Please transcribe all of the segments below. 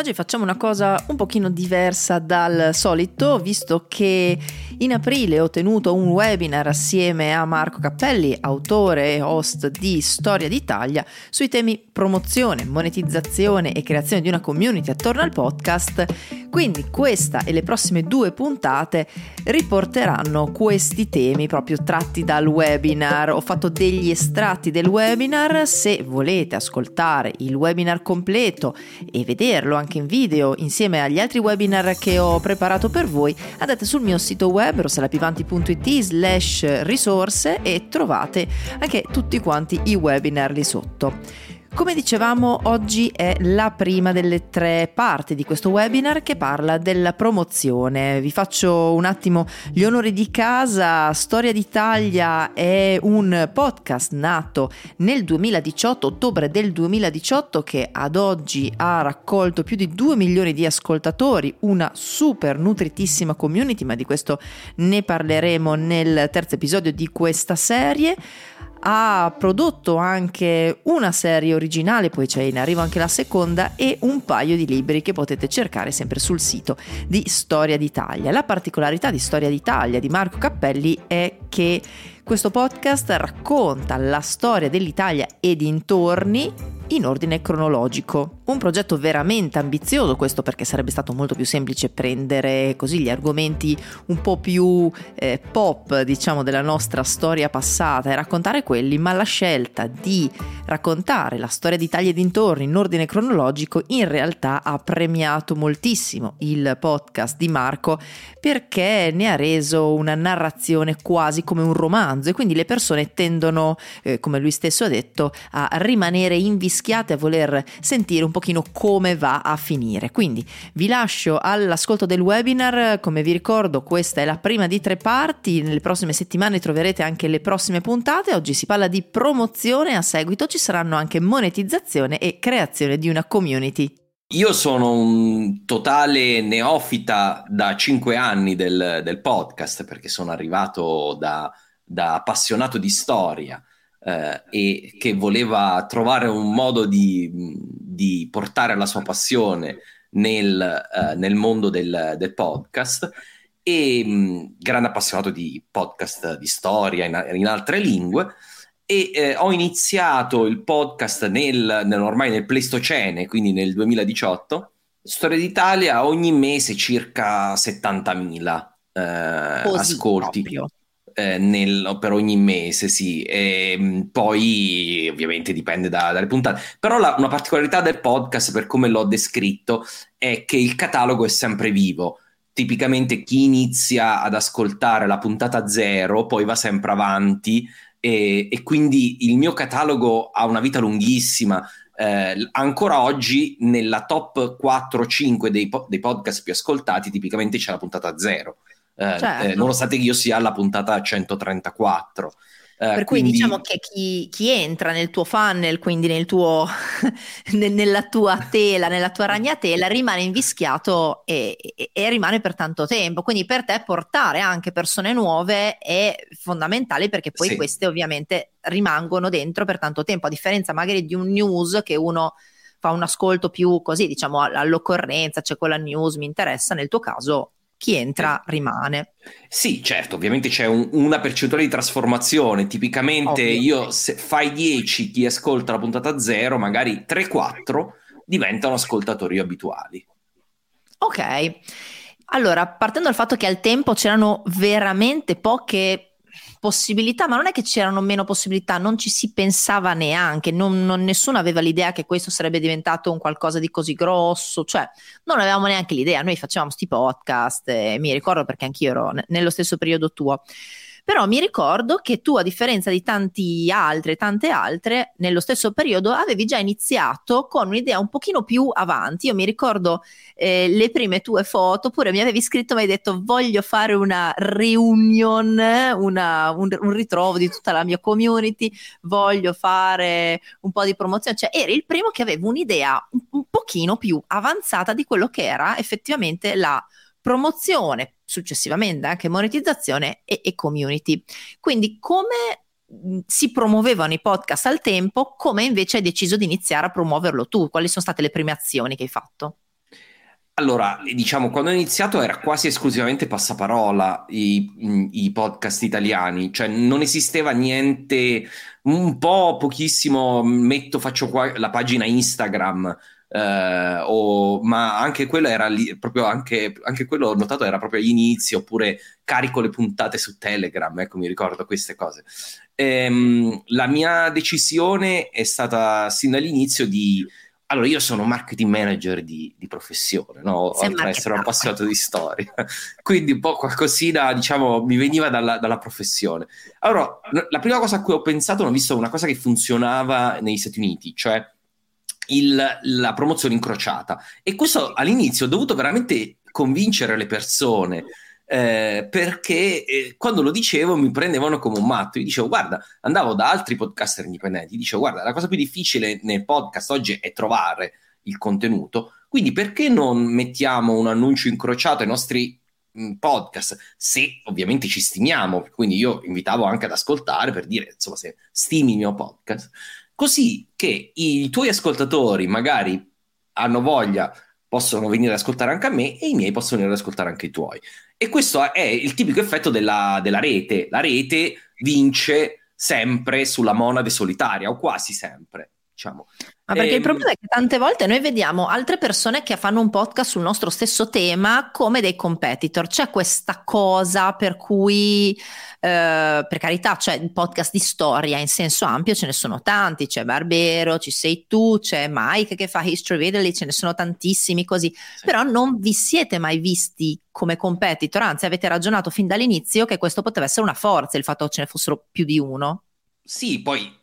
Oggi facciamo una cosa un pochino diversa dal solito, visto che in aprile ho tenuto un webinar assieme a Marco Cappelli, autore e host di Storia d'Italia, sui temi promozione, monetizzazione e creazione di una community attorno al podcast. Quindi questa e le prossime due puntate riporteranno questi temi proprio tratti dal webinar. Ho fatto degli estratti del webinar, se volete ascoltare il webinar completo e vederlo anche in video insieme agli altri webinar che ho preparato per voi, andate sul mio sito web rosalapivanti.it slash risorse e trovate anche tutti quanti i webinar lì sotto. Come dicevamo, oggi è la prima delle tre parti di questo webinar che parla della promozione. Vi faccio un attimo gli onori di casa. Storia d'Italia è un podcast nato nel 2018, ottobre del 2018, che ad oggi ha raccolto più di 2 milioni di ascoltatori, una super nutritissima community, ma di questo ne parleremo nel terzo episodio di questa serie ha prodotto anche una serie originale, poi c'è in arrivo anche la seconda e un paio di libri che potete cercare sempre sul sito di Storia d'Italia. La particolarità di Storia d'Italia di Marco Cappelli è che questo podcast racconta la storia dell'Italia e dintorni in ordine cronologico. Un progetto veramente ambizioso questo perché sarebbe stato molto più semplice prendere così gli argomenti un po' più eh, pop diciamo della nostra storia passata e raccontare quelli, ma la scelta di raccontare la storia d'Italia e dintorni in ordine cronologico in realtà ha premiato moltissimo il podcast di Marco perché ne ha reso una narrazione quasi come un romanzo e quindi le persone tendono, eh, come lui stesso ha detto, a rimanere invischiate, a voler sentire un pochino come va a finire. Quindi vi lascio all'ascolto del webinar, come vi ricordo questa è la prima di tre parti, nelle prossime settimane troverete anche le prossime puntate, oggi si parla di promozione, a seguito ci saranno anche monetizzazione e creazione di una community. Io sono un totale neofita da cinque anni del, del podcast perché sono arrivato da, da appassionato di storia eh, e che voleva trovare un modo di, di portare la sua passione nel, eh, nel mondo del, del, podcast e mh, grande appassionato di podcast di storia in, in altre lingue e eh, ho iniziato il podcast nel, nel, ormai nel Pleistocene, quindi nel 2018. Storia d'Italia ogni mese circa 70.000 eh, ascolti. Eh, nel, per ogni mese, sì. E, mm, poi ovviamente dipende da, dalle puntate. Però la, una particolarità del podcast, per come l'ho descritto, è che il catalogo è sempre vivo. Tipicamente chi inizia ad ascoltare la puntata zero, poi va sempre avanti e, e quindi il mio catalogo ha una vita lunghissima. Eh, ancora oggi nella top 4-5 dei, po- dei, podcast più ascoltati tipicamente c'è la puntata 0 eh, certo. eh, nonostante io sia alla puntata 134 eh, per quindi... cui diciamo che chi, chi, entra nel tuo funnel, quindi nel tuo, nella tua tela, nella tua ragnatela, rimane invischiato e, e, e, rimane per tanto tempo. Quindi per te portare anche persone nuove è fondamentale perché poi sì. queste ovviamente rimangono dentro per tanto tempo, a differenza magari di un news che uno fa un ascolto più così, diciamo all'occorrenza, c'è quella news, mi interessa, nel tuo caso chi entra rimane. Sì, certo, ovviamente c'è un, una percentuale di trasformazione. Tipicamente Ovvio. io se fai 10 chi ascolta la puntata 0, magari 3-4 diventano ascoltatori abituali. Ok. Allora, partendo dal fatto che al tempo c'erano veramente poche possibilità, ma non è che c'erano meno possibilità, non ci si pensava neanche, non, non, nessuno aveva l'idea che questo sarebbe diventato un qualcosa di così grosso, cioè non avevamo neanche l'idea, noi facevamo sti podcast, e mi ricordo perché anch'io ero n- nello stesso periodo tuo. Però mi ricordo che tu, a differenza di tanti altri, tante altre, nello stesso periodo avevi già iniziato con un'idea un pochino più avanti. Io mi ricordo eh, le prime tue foto, oppure mi avevi scritto, mi hai detto voglio fare una reunion, una, un, un, ritrovo di tutta la mia community, voglio fare un po' di promozione. Cioè eri il primo che aveva un'idea un, un pochino più avanzata di quello che era effettivamente la promozione, successivamente anche monetizzazione e, e community. Quindi come si promuovevano i podcast al tempo, come invece hai deciso di iniziare a promuoverlo tu? Quali sono state le prime azioni che hai fatto? Allora, diciamo, quando ho iniziato era quasi esclusivamente passaparola i, i podcast italiani, cioè non esisteva niente, un po' pochissimo, metto, faccio qua la pagina Instagram, eh, o, ma anche quello era lì, proprio anche, anche quello ho notato era proprio all'inizio, oppure carico le puntate su Telegram, ecco mi ricordo queste cose. Ehm, la mia decisione è stata sin dall'inizio di allora, io sono marketing manager di, di professione, no? oltre ad essere un appassionato di storia, quindi un po' qualcosina, diciamo, mi veniva dalla, dalla, professione. Allora, la prima cosa a cui ho pensato, ho visto una cosa che funzionava negli Stati Uniti, cioè il, la promozione incrociata. E questo all'inizio ho dovuto veramente convincere le persone eh, perché eh, quando lo dicevo mi prendevano come un matto. Io dicevo, guarda, andavo da altri podcaster indipendenti, dicevo, guarda, la cosa più difficile nel podcast oggi è trovare il contenuto, quindi perché non mettiamo un annuncio incrociato ai nostri mh, podcast, se ovviamente ci stimiamo, quindi io invitavo anche ad ascoltare per dire, insomma, se stimi il mio podcast, così che i tuoi ascoltatori magari hanno voglia possono venire ad ascoltare anche a me e i miei possono venire ad ascoltare anche i tuoi. E questo è il tipico effetto della, della rete. La rete vince sempre sulla monade solitaria, o quasi sempre. Diciamo. Ma perché e... il ehm, problema è che tante volte noi vediamo altre persone che fanno un podcast sul nostro stesso tema come dei competitor. C'è questa cosa per cui, eh, per carità, c'è il podcast di storia in senso ampio, ce ne sono tanti. C'è Barbero, ci sei tu, c'è Mike che fa History of Italy, ce ne sono tantissimi così. Sì. Però non vi siete mai visti come competitor, anzi avete ragionato fin dall'inizio che questo poteva essere una forza, il fatto che ce ne fossero più di uno. Sì, poi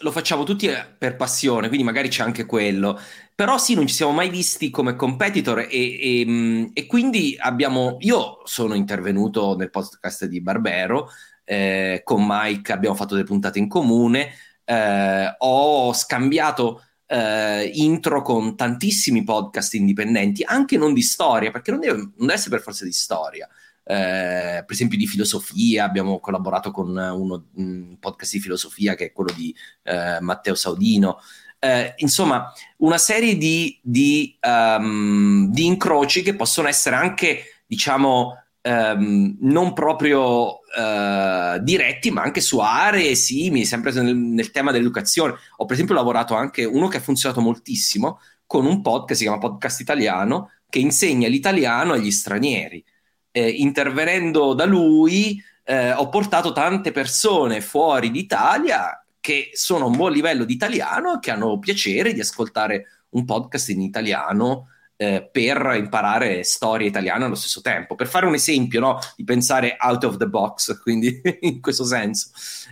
lo facciamo tutti eh, per passione, quindi magari c'è anche quello. Però sì, non ci siamo mai visti come competitor e, e, mm, e quindi abbiamo... Io sono intervenuto nel podcast di Barbero, eh, con Mike abbiamo fatto delle puntate in comune, eh, ho scambiato eh, intro con tantissimi podcast indipendenti, anche non di storia, perché non deve, non deve essere per forza di storia per esempio di filosofia, abbiamo collaborato con uno, un podcast di filosofia che è quello di eh, Matteo Saudino. Eh, insomma, una serie di, di, um, di, incroci che possono essere anche, diciamo, um, non proprio uh, diretti, ma anche su aree simili, sempre nel, nel, tema dell'educazione. Ho, per esempio, lavorato anche uno che ha funzionato moltissimo con un podcast che si chiama Podcast Italiano, che insegna l'italiano agli stranieri eh, intervenendo da lui eh, ho portato tante persone fuori d'Italia che sono a un buon livello di italiano e che hanno piacere di ascoltare un podcast in italiano eh, per imparare storia italiana allo stesso tempo. Per fare un esempio, no? di pensare out of the box, quindi in questo senso.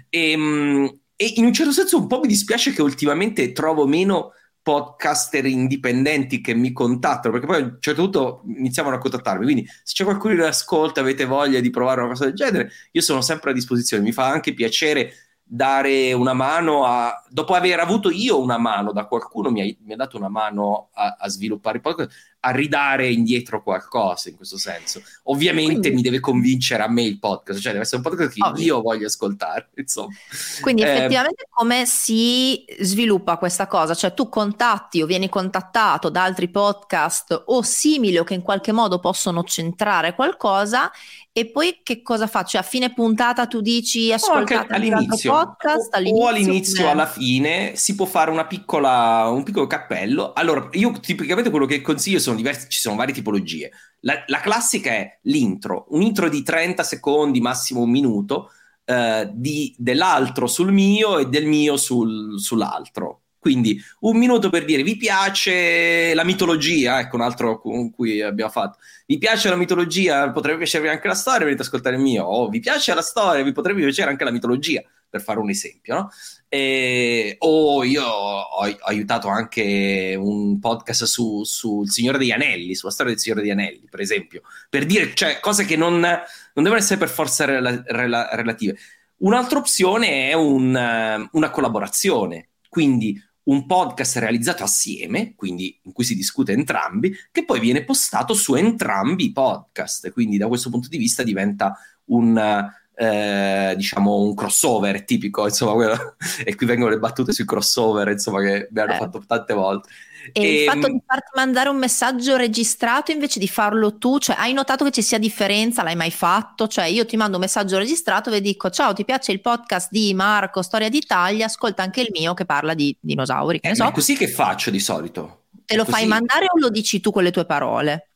E, ehm, e in un certo senso un po' mi dispiace che ultimamente trovo meno podcaster indipendenti che mi contattano, perché poi a un certo punto iniziavano a contattarmi, quindi se c'è qualcuno che ascolta, avete voglia di provare una cosa del genere, io sono sempre a disposizione, mi fa anche piacere dare una mano a dopo aver avuto io una mano da qualcuno mi ha, mi ha dato una mano a, a sviluppare il podcast a ridare indietro qualcosa in questo senso ovviamente quindi, mi deve convincere a me il podcast cioè deve essere un podcast che ovvio. io voglio ascoltare insomma quindi eh, effettivamente come si sviluppa questa cosa cioè tu contatti o vieni contattato da altri podcast o simili o che in qualche modo possono centrare qualcosa e poi che cosa faccio? A fine puntata tu dici ascoltate all'inizio podcast, all'inizio, o all'inizio o alla fine si può fare una piccola, un piccolo cappello. Allora, io tipicamente quello che consiglio sono diversi, ci sono varie tipologie. La, la classica è l'intro, un intro di 30 secondi, massimo un minuto, eh, di, dell'altro sul mio e del mio sul, sull'altro quindi un minuto per dire vi piace la mitologia, ecco un altro con cui abbiamo fatto. Vi piace la mitologia, potrebbe piacervi anche la storia, venite ad ascoltare il mio. O vi piace la storia, vi potrebbe piacere anche la mitologia, per fare un esempio. No? E, o io ho, ho, aiutato anche un podcast sul su Signore degli Anelli, sulla storia del Signore degli Anelli, per esempio, per dire cioè, cose che non, non devono essere per forza rela, rela, relative. Un'altra opzione è un, una collaborazione, quindi un podcast realizzato assieme, quindi in cui si discute entrambi, che poi viene postato su entrambi i podcast. Quindi da questo punto di vista diventa un, eh, diciamo, un crossover tipico, insomma, quello... e qui vengono le battute sui crossover, insomma, che mi hanno eh. fatto tante volte. E, e il fatto di farti mandare un messaggio registrato invece di farlo tu, cioè hai notato che ci sia differenza? L'hai mai fatto? Cioè io ti mando un messaggio registrato e dico ciao ti piace il podcast di Marco Storia d'Italia? Ascolta anche il mio che parla di dinosauri. Che eh, so. È così che faccio di solito. Te lo fai mandare o lo dici tu con le tue parole?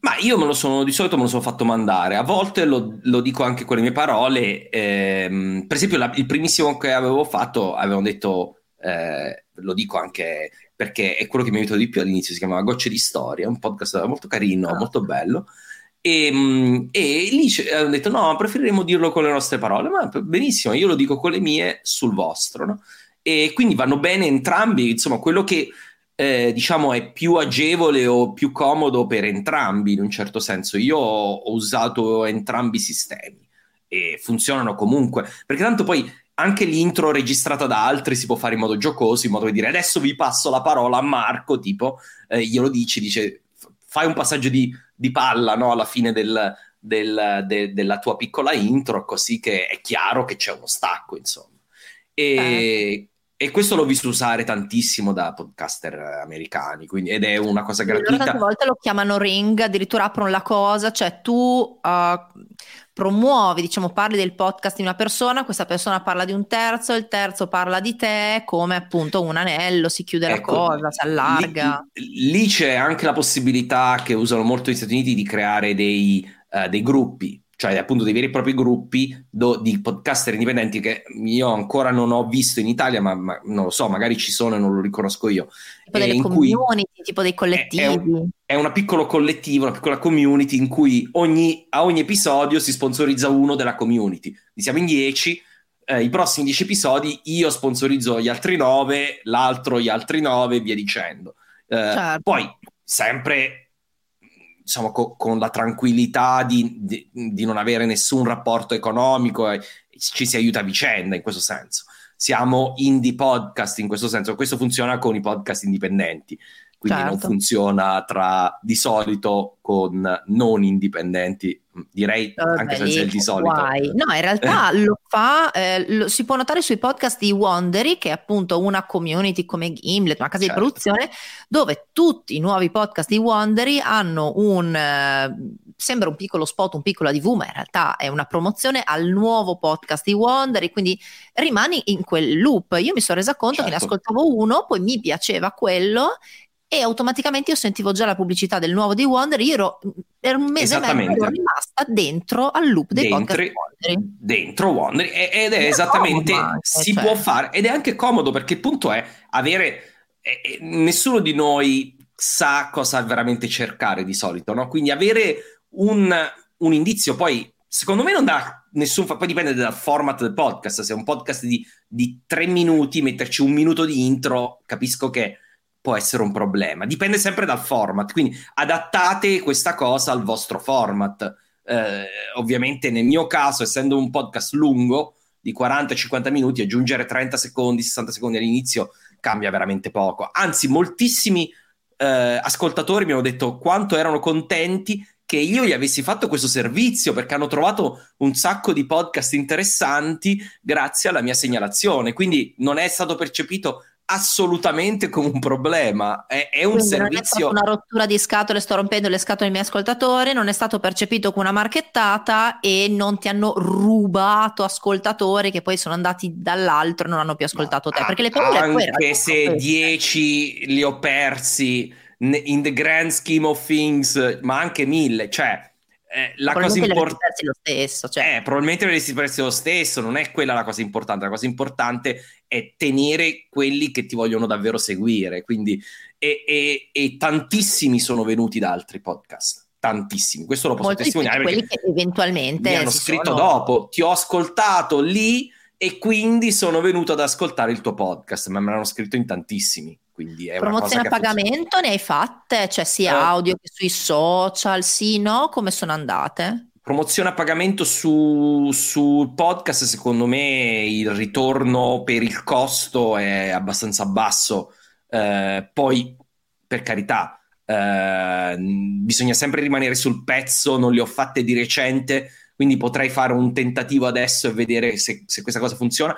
Ma io me lo sono, di solito me lo sono fatto mandare, a volte lo, lo dico anche con le mie parole. Ehm, per esempio, la, il primissimo che avevo fatto, avevano detto, eh, lo dico anche perché è quello che mi ha aiutato di più all'inizio, si chiamava Gocce di Storia, un podcast molto carino, ah. molto bello. E, ehm, e lì hanno detto: no, preferiremo dirlo con le nostre parole, ma benissimo, io lo dico con le mie sul vostro. No? E quindi vanno bene entrambi, insomma, quello che eh, diciamo è più agevole o più comodo per entrambi in un certo senso. Io ho, ho usato entrambi i sistemi e funzionano comunque, perché tanto poi anche l'intro registrata da altri si può fare in modo giocoso, in modo di dire adesso vi passo la parola a Marco, tipo eh, glielo dici, dice fai un passaggio di, di palla no? alla fine del, del, de, della tua piccola intro, così che è chiaro che c'è uno stacco, insomma. E, eh. E questo l'ho visto usare tantissimo da podcaster americani, quindi, ed è una cosa gratuita. Tante volte lo chiamano ring, addirittura aprono la cosa, cioè tu uh, promuovi, diciamo, parli del podcast di una persona, questa persona parla di un terzo, il terzo parla di te, come appunto un anello, si chiude ecco, la cosa, si allarga. Lì, lì, c'è anche la possibilità che usano molto gli Stati Uniti di creare dei, uh, dei gruppi cioè appunto dei veri e propri gruppi do, di podcaster indipendenti che io ancora non ho visto in Italia, ma, ma, non lo so, magari ci sono e non lo riconosco io. Tipo delle community, tipo dei collettivi. È, è, un, è una piccola collettivo, una piccola community in cui ogni, a ogni episodio si sponsorizza uno della community. Siamo in dieci, eh, i prossimi dieci episodi io sponsorizzo gli altri nove, l'altro gli altri nove, e via dicendo. Eh, certo. Poi sempre diciamo, co- con la tranquillità di, di, di, non avere nessun rapporto economico e ci si aiuta a vicenda in questo senso. Siamo indie podcast in questo senso, questo funziona con i podcast indipendenti quindi certo. non funziona tra di solito con non indipendenti, direi Vabbè, anche senza il di solito. Guai. No, in realtà lo fa, eh, lo, si può notare sui podcast di Wondery, che è appunto una community come Gimlet, una casa certo. di produzione, dove tutti i nuovi podcast di Wondery hanno un... Eh, sembra un piccolo spot, un piccolo ADV, ma in realtà è una promozione al nuovo podcast di Wondery, quindi rimani in quel loop. Io mi sono resa conto certo. che ne certo. ascoltavo uno, poi mi piaceva quello e automaticamente io sentivo già la pubblicità del nuovo di Wonder, io ero per un mese e mezzo ero rimasta dentro al loop dei dentro, podcast Dentro Wonder ed è, è esattamente, comodo, si cioè. può fare ed è anche comodo perché il punto è avere, eh, nessuno di noi sa cosa veramente cercare di solito, no? quindi avere un, un indizio poi secondo me non dà nessun poi dipende dal format del podcast se è un podcast di, di tre minuti metterci un minuto di intro capisco che può essere un problema. Dipende sempre dal format, quindi adattate questa cosa al vostro format. Eh, ovviamente nel mio caso, essendo un podcast lungo di 40-50 minuti, aggiungere 30 secondi, 60 secondi all'inizio cambia veramente poco. Anzi, moltissimi eh, ascoltatori mi hanno detto quanto erano contenti che io gli avessi fatto questo servizio perché hanno trovato un sacco di podcast interessanti grazie alla mia segnalazione. Quindi non è stato percepito assolutamente come un problema. È, è un Quindi servizio. Non è una rottura di scatole, sto rompendo le scatole ai miei ascoltatori, non è stato percepito come una marchettata e non ti hanno rubato ascoltatori che poi sono andati dall'altro e non hanno più ascoltato te. Perché le paure Anche se 10 li ho persi in the grand scheme of things, ma anche mille, cioè eh, la cosa importante lo stesso, cioè. eh, probabilmente avresti persi lo stesso, non è quella la cosa importante, la cosa importante è tenere quelli che ti vogliono davvero seguire, quindi e, e, e tantissimi sono venuti da altri podcast, tantissimi, questo lo posso Molti testimoniare quelli che eventualmente mi hanno scritto sono... dopo, ti ho ascoltato lì e quindi sono venuto ad ascoltare il tuo podcast, ma me l'hanno scritto in tantissimi. Quindi è Promozione a pagamento funziona. ne hai fatte? Cioè sia eh. audio che sui social, sì, no? Come sono andate? Promozione a pagamento su, sul podcast, secondo me il ritorno per il costo è abbastanza basso. Eh, poi, per carità, eh, bisogna sempre rimanere sul pezzo, non le ho fatte di recente, quindi potrei fare un tentativo adesso e vedere se, se questa cosa funziona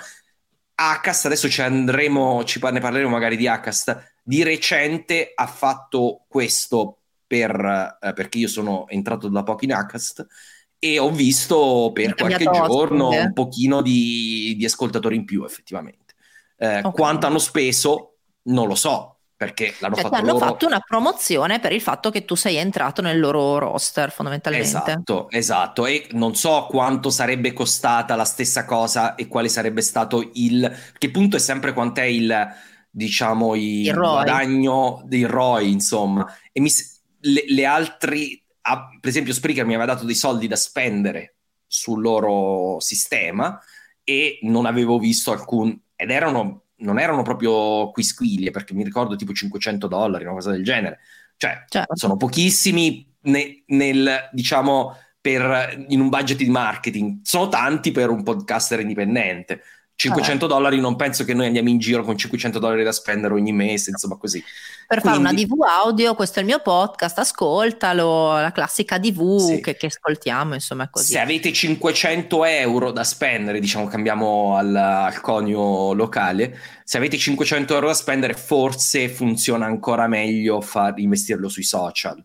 Acast, adesso ci andremo, ci ne parleremo magari di Acast, di recente ha fatto questo per, eh, perché io sono entrato da poco in Acast e ho visto per qualche giorno un pochino di, di, ascoltatori in più effettivamente. Eh, okay. Quanto hanno speso non lo so, perché l'hanno cioè, fatto hanno loro... fatto una promozione per il fatto che tu sei entrato nel loro roster fondamentalmente. Esatto, esatto, e non so quanto sarebbe costata la stessa cosa e quale sarebbe stato il... che punto è sempre quant'è il, diciamo, il, il guadagno del ROI, insomma. E mi... le, le altre... Ah, per esempio Spreaker mi aveva dato dei soldi da spendere sul loro sistema e non avevo visto alcun... ed erano non erano proprio quisquiglie, perché mi ricordo tipo 500 dollari, una cosa del genere. Cioè, certo. sono pochissimi ne, nel, diciamo, per, in un budget di marketing. Sono tanti per un podcaster indipendente. 500 eh. dollari non penso che noi andiamo in giro con 500 dollari da spendere ogni mese, insomma così. Per Quindi... fare una DV audio, questo è il mio podcast, ascoltalo, la classica DV sì. che, che, ascoltiamo, insomma così. Se avete 500 euro da spendere, diciamo cambiamo al, al conio locale, se avete 500 euro da spendere forse funziona ancora meglio far investirlo sui social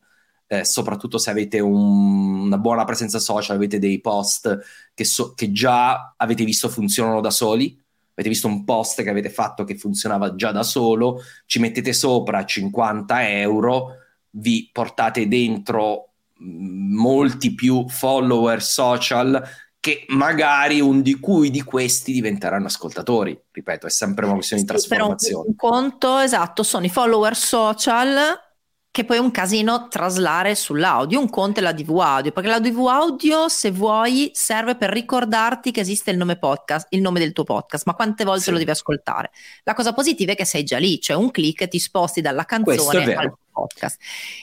eh, soprattutto se avete un, una buona presenza social, avete dei post che, so, che già avete visto funzionano da soli, avete visto un post che avete fatto che funzionava già da solo, ci mettete sopra 50 euro, vi portate dentro mm, molti più follower social che magari un di cui di questi diventeranno ascoltatori. Ripeto, è sempre una questione di trasformazione. un conto esatto sono i follower social che poi è un casino traslare sull'audio. Un conto è la DV audio, perché la DV audio, se vuoi, serve per ricordarti che esiste il nome podcast, il nome del tuo podcast, ma quante volte sì. lo devi ascoltare. La cosa positiva è che sei già lì, cioè un clic e ti sposti dalla canzone al podcast.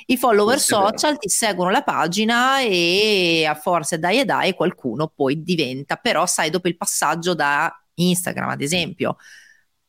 I follower Questo social ti seguono la pagina e a forza dai e dai qualcuno poi diventa, però sai dopo il passaggio da Instagram, ad esempio,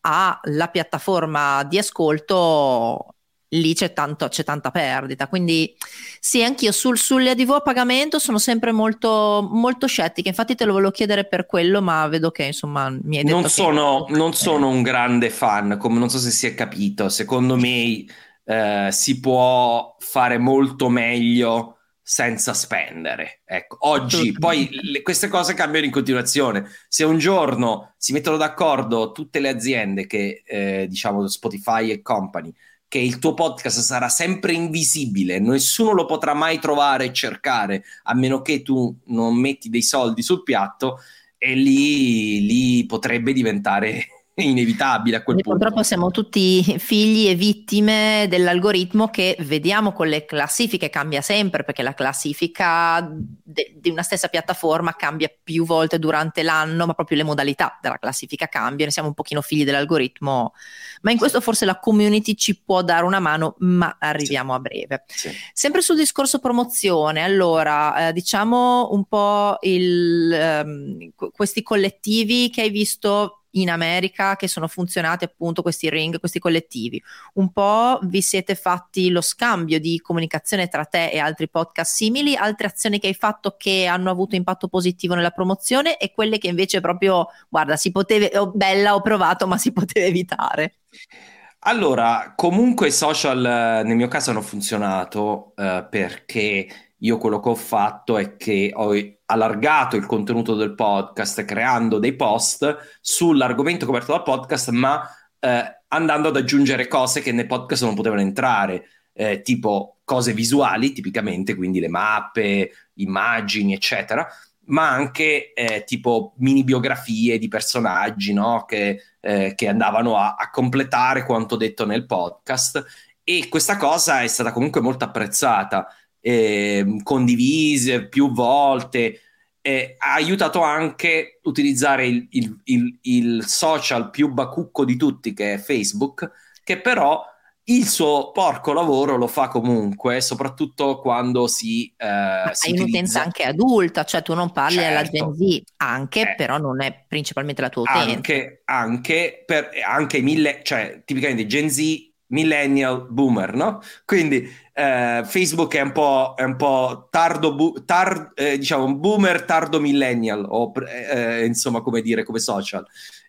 alla piattaforma di ascolto lì c'è, tanto, c'è tanta perdita. Quindi sì, anch'io sul, sulle ADV a pagamento sono sempre molto, molto scettica. Infatti te lo volevo chiedere per quello, ma vedo che insomma mi hai detto non sono, che... non sono un grande fan, come non so se si è capito. Secondo me eh, si può fare molto meglio senza spendere. Ecco, oggi poi le, queste cose cambiano in continuazione. Se un giorno si mettono d'accordo tutte le aziende che eh, diciamo Spotify e company che il tuo podcast sarà sempre invisibile, nessuno lo potrà mai trovare e cercare a meno che tu non metti dei soldi sul piatto e lì, lì potrebbe diventare inevitabile a quel e punto. Purtroppo siamo tutti figli e vittime dell'algoritmo che vediamo con le classifiche, cambia sempre perché la classifica de- di una stessa piattaforma cambia più volte durante l'anno, ma proprio le modalità della classifica cambiano, siamo un pochino figli dell'algoritmo, ma in questo forse la community ci può dare una mano, ma arriviamo sì. a breve. Sì. Sempre sul discorso promozione, allora eh, diciamo un po' il, um, questi collettivi che hai visto in America che sono funzionati appunto questi ring, questi collettivi. Un po' vi siete fatti lo scambio di comunicazione tra te e altri podcast simili, altre azioni che hai fatto che hanno avuto impatto positivo nella promozione e quelle che invece proprio, guarda, si poteva, oh, bella, ho provato, ma si poteva evitare. Allora, comunque i social nel mio caso hanno funzionato eh, perché io quello che ho fatto è che ho allargato il contenuto del podcast creando dei post sull'argomento coperto dal podcast, ma eh, andando ad aggiungere cose che nel podcast non potevano entrare, eh, tipo cose visuali, tipicamente, quindi le mappe, immagini, eccetera, ma anche eh, tipo mini biografie di personaggi no? che, eh, che, andavano a, a completare quanto detto nel podcast. E questa cosa è stata comunque molto apprezzata eh, condivise più volte. Eh, ha aiutato anche a utilizzare il, il, il, il, social più bacucco di tutti, che è Facebook, che però il suo porco lavoro lo fa comunque, soprattutto quando si. Eh, Hai si un'utenza anche adulta, cioè tu non parli certo. alla Gen Z, anche, eh, però non è principalmente la tua utenza. Anche, anche, per, anche mille, cioè tipicamente Gen Z millennial boomer, no? Quindi eh, Facebook è un po', è un po tardo, bu- tar- eh, diciamo, boomer tardo millennial, o eh, insomma, come dire, come social.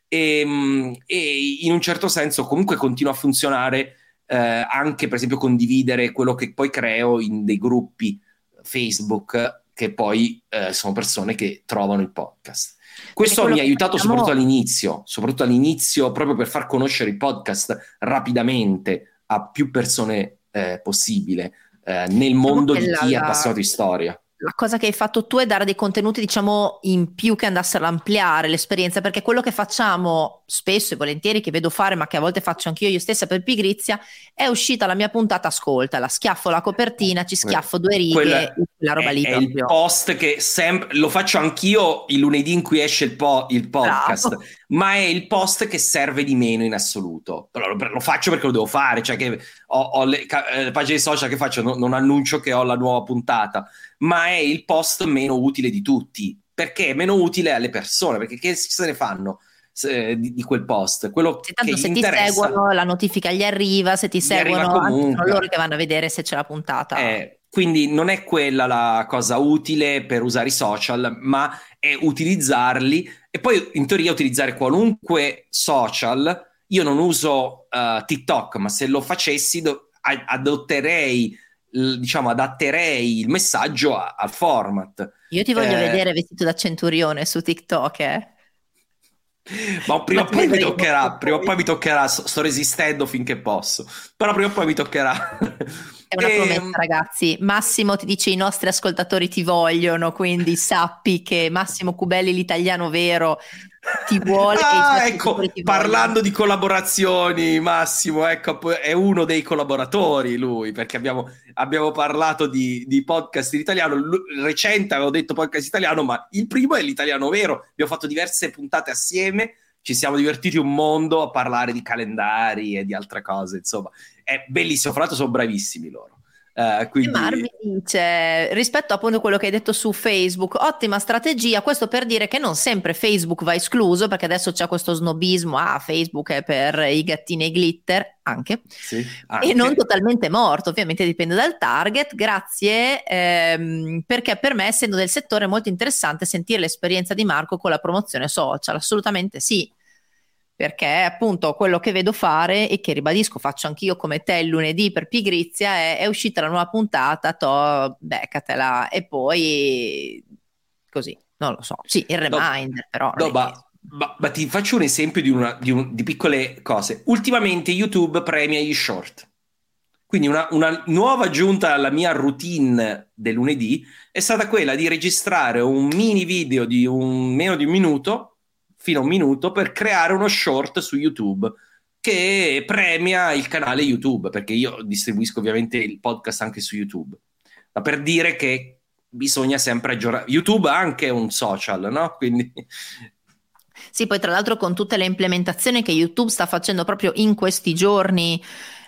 e, ehm, e in un certo senso comunque continua a funzionare eh, anche per esempio condividere quello che poi creo in dei gruppi Facebook che poi eh, sono persone che trovano il podcast. Questo mi ha aiutato soprattutto all'inizio, soprattutto all'inizio proprio per far conoscere il podcast rapidamente a più persone eh, possibile eh, nel mondo di chi è appassionato di storia. la cosa che hai fatto tu è dare dei contenuti, diciamo, in più che andassero ad ampliare l'esperienza, perché quello che facciamo spesso e volentieri, che vedo fare, ma che a volte faccio anch'io io stessa per pigrizia, è uscita la mia puntata ascolta, la schiaffo la copertina, ci schiaffo due righe, Quella la roba è, lì è il post che sempre, lo faccio anch'io il lunedì in cui esce il, po- il podcast, Bravo. ma è il post che serve di meno in assoluto. Lo, lo faccio perché lo devo fare, cioè che ho, ho le, le, pagine social che faccio, no, non annuncio che ho la nuova puntata, ma è il post meno utile di tutti, perché è meno utile alle persone, perché che se ne fanno? Di, di, quel post. Quello se tanto se ti seguono, la notifica gli arriva, se ti seguono, sono loro che vanno a vedere se c'è la puntata. Eh, quindi non è quella la cosa utile per usare i social, ma è utilizzarli e poi in teoria utilizzare qualunque social. Io non uso uh, TikTok, ma se lo facessi do- adotterei diciamo, adatterei il messaggio a, al format. Io ti voglio eh, vedere vestito da centurione su TikTok, eh. Ma prima o poi mi toccherà, prima o poi mi toccherà, sto resistendo finché posso, però prima o poi mi toccherà. È una e... promessa, ragazzi. Massimo ti dice i nostri ascoltatori ti vogliono, quindi sappi che Massimo Cubelli, l'italiano vero, ti vuole. Ah, ecco, parlando di collaborazioni, Massimo, ecco, è uno dei collaboratori lui, perché abbiamo, abbiamo parlato di, di, podcast in italiano. L- recente avevo detto podcast italiano, ma il primo è l'italiano vero. Abbiamo fatto diverse puntate assieme, ci siamo divertiti un mondo a parlare di calendari e di altre cose, insomma. È bellissimo, fra l'altro sono bravissimi loro. Uh, quindi... Marvi dice rispetto appunto a quello che hai detto su Facebook, ottima strategia. Questo per dire che non sempre Facebook va escluso, perché adesso c'è questo snobismo: ah, Facebook è per i gattini e i glitter, anche, sì, anche. e non totalmente morto. Ovviamente dipende dal target. Grazie, ehm, perché per me, essendo del settore, è molto interessante sentire l'esperienza di Marco con la promozione social. Assolutamente sì perché appunto quello che vedo fare e che ribadisco faccio anch'io come te il lunedì per pigrizia è, è uscita la nuova puntata, to, beccatela e poi così, non lo so, sì, il reminder no, però. No, ma, ma, ma, ti faccio un esempio di, una, di, un, di, piccole cose. Ultimamente YouTube premia gli short. Quindi una, una nuova aggiunta alla mia routine del lunedì è stata quella di registrare un mini video di un, meno di un minuto fino a un minuto per creare uno short su YouTube che premia il canale YouTube, perché io distribuisco ovviamente il podcast anche su YouTube. Ma per dire che bisogna sempre aggiornare. YouTube ha anche un social, no? Quindi sì, poi tra l'altro con tutte le implementazioni che YouTube sta facendo proprio in questi giorni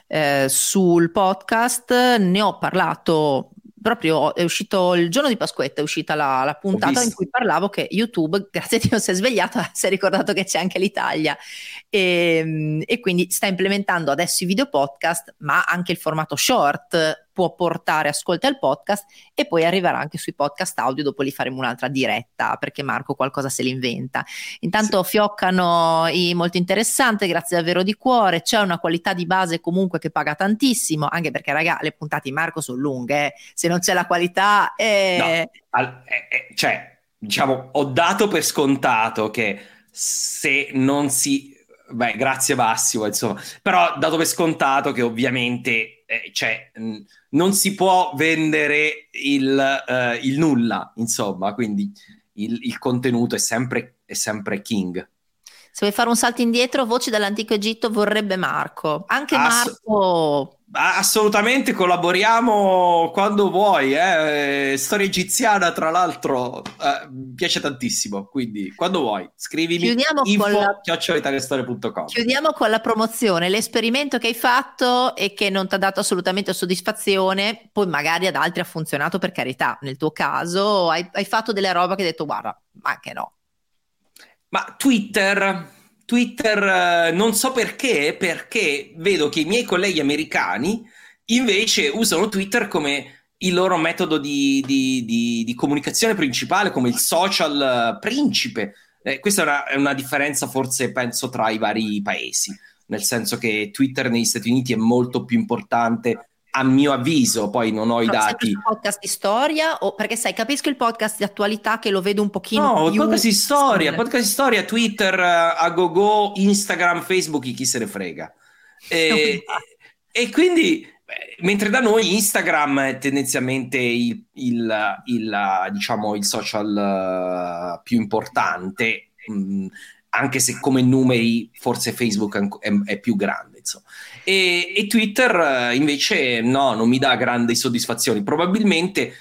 eh, sul podcast, ne ho parlato proprio è uscito il giorno di Pasquetta, è uscita la, la puntata in cui parlavo che YouTube, grazie a Dio, si è svegliato, si è ricordato che c'è anche l'Italia. E, ehm, e quindi sta implementando adesso i video podcast, ma anche il formato short può portare ascolti al podcast e poi arriverà anche sui podcast audio, dopo li faremo un'altra diretta perché Marco qualcosa se l'inventa. Intanto sì. fioccano i molto interessante, grazie davvero di cuore, c'è una qualità di base comunque che paga tantissimo, anche perché raga le puntate di Marco sono lunghe, eh. se non c'è la qualità... Eh... No, al, eh, eh, cioè, diciamo, ho dato per scontato che se non si... Beh, grazie Massimo, insomma, però dato per scontato che ovviamente eh, cioè, mh, non si può vendere il, uh, il nulla, insomma, quindi il, il contenuto è sempre, è sempre king. Se vuoi fare un salto indietro, voci dall'antico Egitto vorrebbe Marco. Anche Ass- Marco. Assolutamente, collaboriamo quando vuoi. Eh. Storia egiziana, tra l'altro, eh, piace tantissimo. Quindi, quando vuoi, scrivimi Chiudiamo info con la... Chiudiamo con la promozione, l'esperimento che hai fatto e che non ti ha dato assolutamente soddisfazione, poi magari ad altri ha funzionato per carità. Nel tuo caso hai, hai fatto delle robe che hai detto, guarda, ma anche no. Ma Twitter, Twitter eh, non so perché, perché vedo che i miei colleghi americani invece usano Twitter come il loro metodo di, di, di, di comunicazione principale, come il social principe. Eh, questa è una, è una differenza forse penso tra i vari paesi, nel senso che Twitter negli Stati Uniti è molto più importante a mio avviso, poi non ho i dati. su podcast di storia o perché sai, capisco il podcast di attualità che lo vedo un pochino No, più podcast di storia, podcast di storia, Twitter, eh, a go go, Instagram, Facebook, chi se ne frega. E, e quindi, eh, mentre da noi Instagram è tendenzialmente il, il- il, diciamo, il social eh, più importante, mh, anche se come numeri forse Facebook è più grande, insomma. E, e Twitter eh, invece no, non mi dà grandi soddisfazioni. Probabilmente,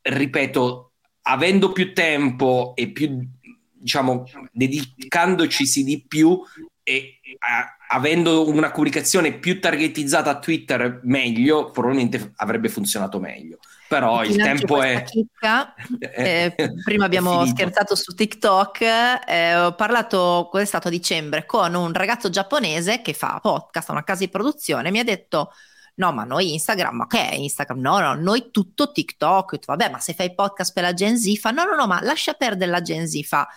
ripeto, avendo più tempo e più, diciamo, dedicandoci di più e a- avendo una comunicazione più targetizzata a Twitter meglio, probabilmente avrebbe funzionato meglio. Però il tempo è... chicca. Eh, prima abbiamo scherzato su TikTok, eh, ho parlato, è stato a dicembre, con un ragazzo giapponese che fa podcast a una casa di produzione, mi ha detto no ma noi Instagram, ma che è Instagram? No, no, noi tutto TikTok, vabbè ma se fai podcast per la Gen Z, fa no, no, no, ma lascia perdere la Gen Z, fa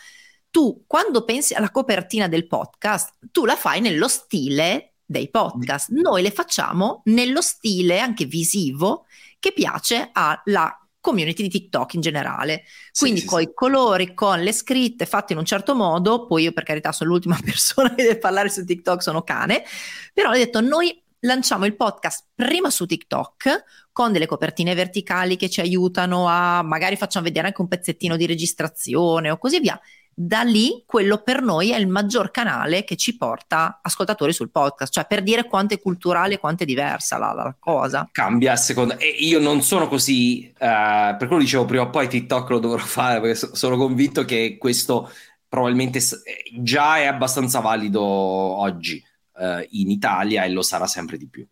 tu quando pensi alla copertina del podcast, tu la fai nello stile dei podcast, noi le facciamo nello stile anche visivo che piace alla community di TikTok in generale. Quindi Sì, sì, con sì. i colori, con le scritte fatte in un certo modo, poi io per carità sono l'ultima persona che deve parlare su TikTok, sono cane, però ho detto noi lanciamo il podcast prima su TikTok con delle copertine verticali che ci aiutano a magari facciamo vedere anche un pezzettino di registrazione o così via. Da lì quello per noi è il maggior canale che ci porta ascoltatori sul podcast, cioè per dire quanto è culturale e quanto è diversa la, la cosa. cambia a seconda e io non sono così eh, per quello dicevo prima o poi TikTok lo dovrò fare perché so- sono convinto che questo probabilmente s- eh, già è abbastanza valido oggi eh, in Italia e lo sarà sempre di più